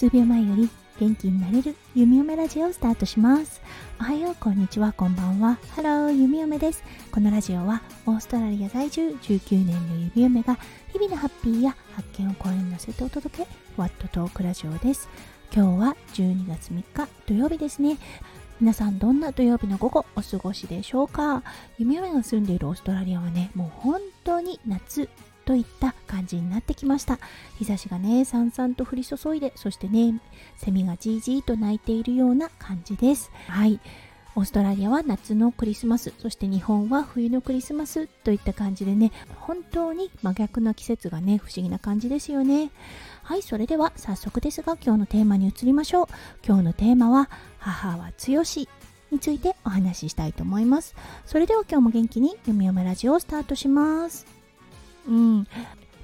数秒前より元気になれる弓嫁ラジオをスタートします。おはようこんにちは。こんばんは。ハロー弓嫁です。このラジオはオーストラリア在住19年の弓嫁が日々のハッピーや発見を声に乗せてお届けワットトークラジオです。今日は12月3日土曜日ですね。皆さんどんな土曜日の午後お過ごしでしょうか？弓嫁が住んでいるオーストラリアはねもう本当に夏。といった感じになってきました。日差しがねさんさんと降り注いでそしてねセミがじーじーと鳴いているような感じです。はい。オーストラリアは夏のクリスマスそして日本は冬のクリスマスといった感じでね本当に真逆な季節がね不思議な感じですよね。はいそれでは早速ですが今日のテーマに移りましょう。今日のテーマは母は強しについてお話ししたいと思います。それでは今日も元気に読み読めラジオをスタートします。うん、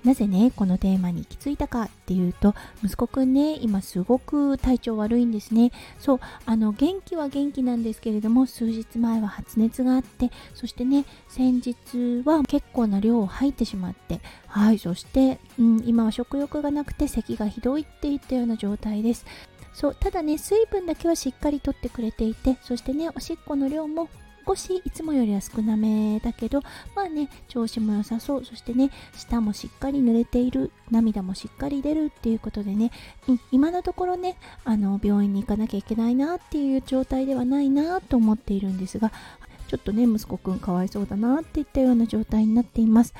なぜねこのテーマに行き着いたかっていうと息子くんね今すごく体調悪いんですね。そうあの元気は元気なんですけれども数日前は発熱があってそしてね先日は結構な量を吐いてしまってはいそして、うん、今は食欲がなくて咳がひどいっていったような状態です。そうただね水分だけはしっかりとってくれていてそしてねおしっこの量も少しいつもよりは少なめだけどまあね調子も良さそう。そしてね舌もしっかり濡れている涙もしっかり出るっていうことでね、うん、今のところねあの病院に行かなきゃいけないなっていう状態ではないなと思っているんですがちょっとね息子くんかわいそうだなっていったような状態になっています。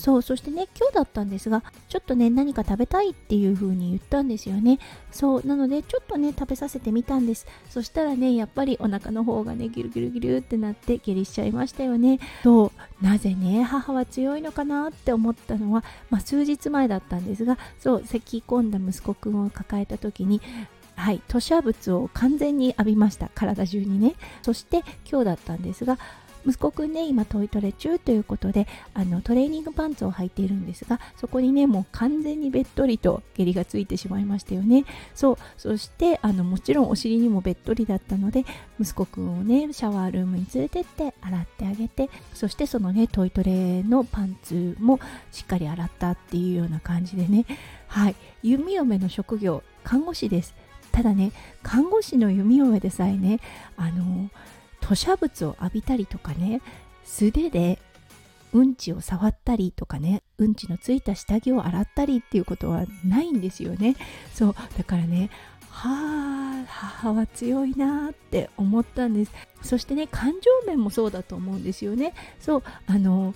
そうそしてね今日だったんですがちょっとね何か食べたいっていう風に言ったんですよね。そうなのでちょっとね食べさせてみたんです。そしたらねやっぱりお腹の方がねギュルギュルギュルってなって下痢しちゃいましたよね。そうなぜね母は強いのかなって思ったのは、まあ、数日前だったんですがそう咳き込んだ息子くんを抱えた時にはい、吐砂物を完全に浴びました。体中にね。そして今日だったんですが息子くんね今トイトレ中ということであのトレーニングパンツを履いているんですがそこにねもう完全にべっとりと下痢がついてしまいましたよね。そうそしてあのもちろんお尻にもべっとりだったので息子くんをねシャワールームに連れてって洗ってあげてそしてそのねトイトレのパンツもしっかり洗ったっていうような感じでね。はい。弓嫁の職業看護師です。ただね看護師の弓嫁でさえねあの吐砂物を浴びたりとかね素手でうんちを触ったりとかねうんちのついた下着を洗ったりっていうことはないんですよねそうだからねはあ母は強いなって思ったんですそしてね感情面もそうだと思うんですよねそうあの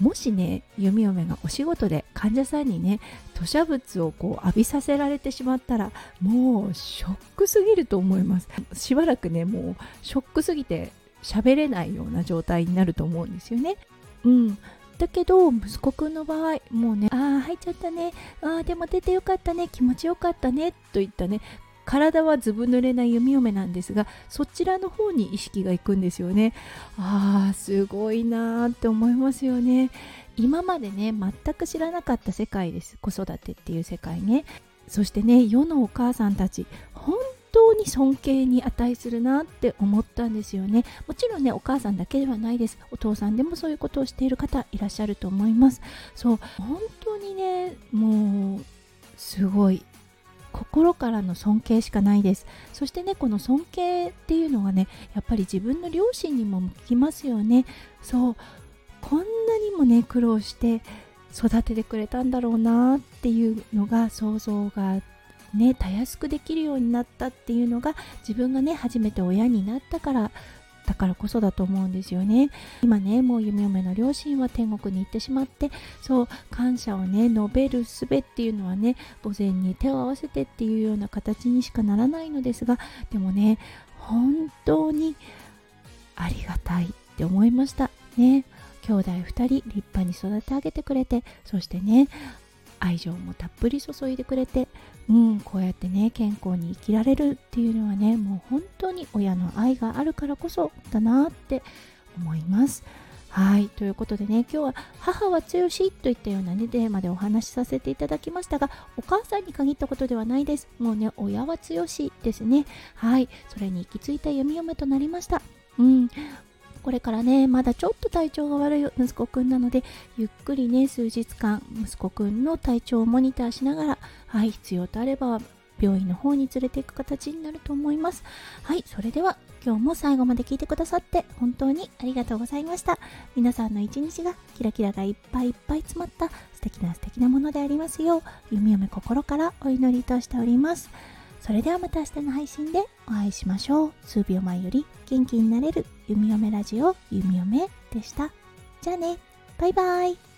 もしね弓嫁がお仕事で患者さんにね吐砂物をこう浴びさせられてしまったらもうショックすぎると思います。しばらくねもうショックすぎて喋れないような状態になると思うんですよね。うん。だけど息子くんの場合もうねああ入っちゃったね。ああでも出てよかったね。気持ちよかったね。といったね体はずぶ濡れな弓嫁なんですがそちらの方に意識がいくんですよね。あーすごいなーって思いますよね。今までね全く知らなかった世界です。子育てっていう世界ね。そしてね世のお母さんたち本当に尊敬に値するなって思ったんですよね。もちろんねお母さんだけではないです。お父さんでもそういうことをしている方いらっしゃると思います。そう本当にねもうすごい心からの尊敬しかないです。そしてねこの尊敬っていうのはねやっぱり自分の両親にも向きますよね。そう。こんなにもね苦労して育ててくれたんだろうなっていうのが想像がねたやすくできるようになったっていうのが自分がね初めて親になったからだからこそだと思うんですよね。今ねもう夢嫁の両親は天国に行ってしまってそう感謝をね述べる術っていうのはね午前に手を合わせてっていうような形にしかならないのですがでもね本当にありがたいって思いました。ね。兄弟2人立派に育て上げてくれてそしてね愛情もたっぷり注いでくれてうんこうやってね健康に生きられるっていうのはねもう本当に親の愛があるからこそだなって思います。はいということでね今日は「母は強し」といったようなねテーマでお話しさせていただきましたがお母さんに限ったことではないです。もうね親は強しですね。はいそれに行き着いた読み嫁となりました。うんこれからねまだちょっと体調が悪い息子くんなのでゆっくりね数日間息子くんの体調をモニターしながらはい必要とあれば病院の方に連れていく形になると思います。はいそれでは今日も最後まで聞いてくださって本当にありがとうございました。皆さんの一日がキラキラがいっぱいいっぱい詰まった素敵な素敵なものでありますよう弓嫁心からお祈りとしております。それではまた明日の配信でお会いしましょう。数秒前より元気になれる。弓嫁ラジオ弓嫁でした。じゃあね。バイバイ。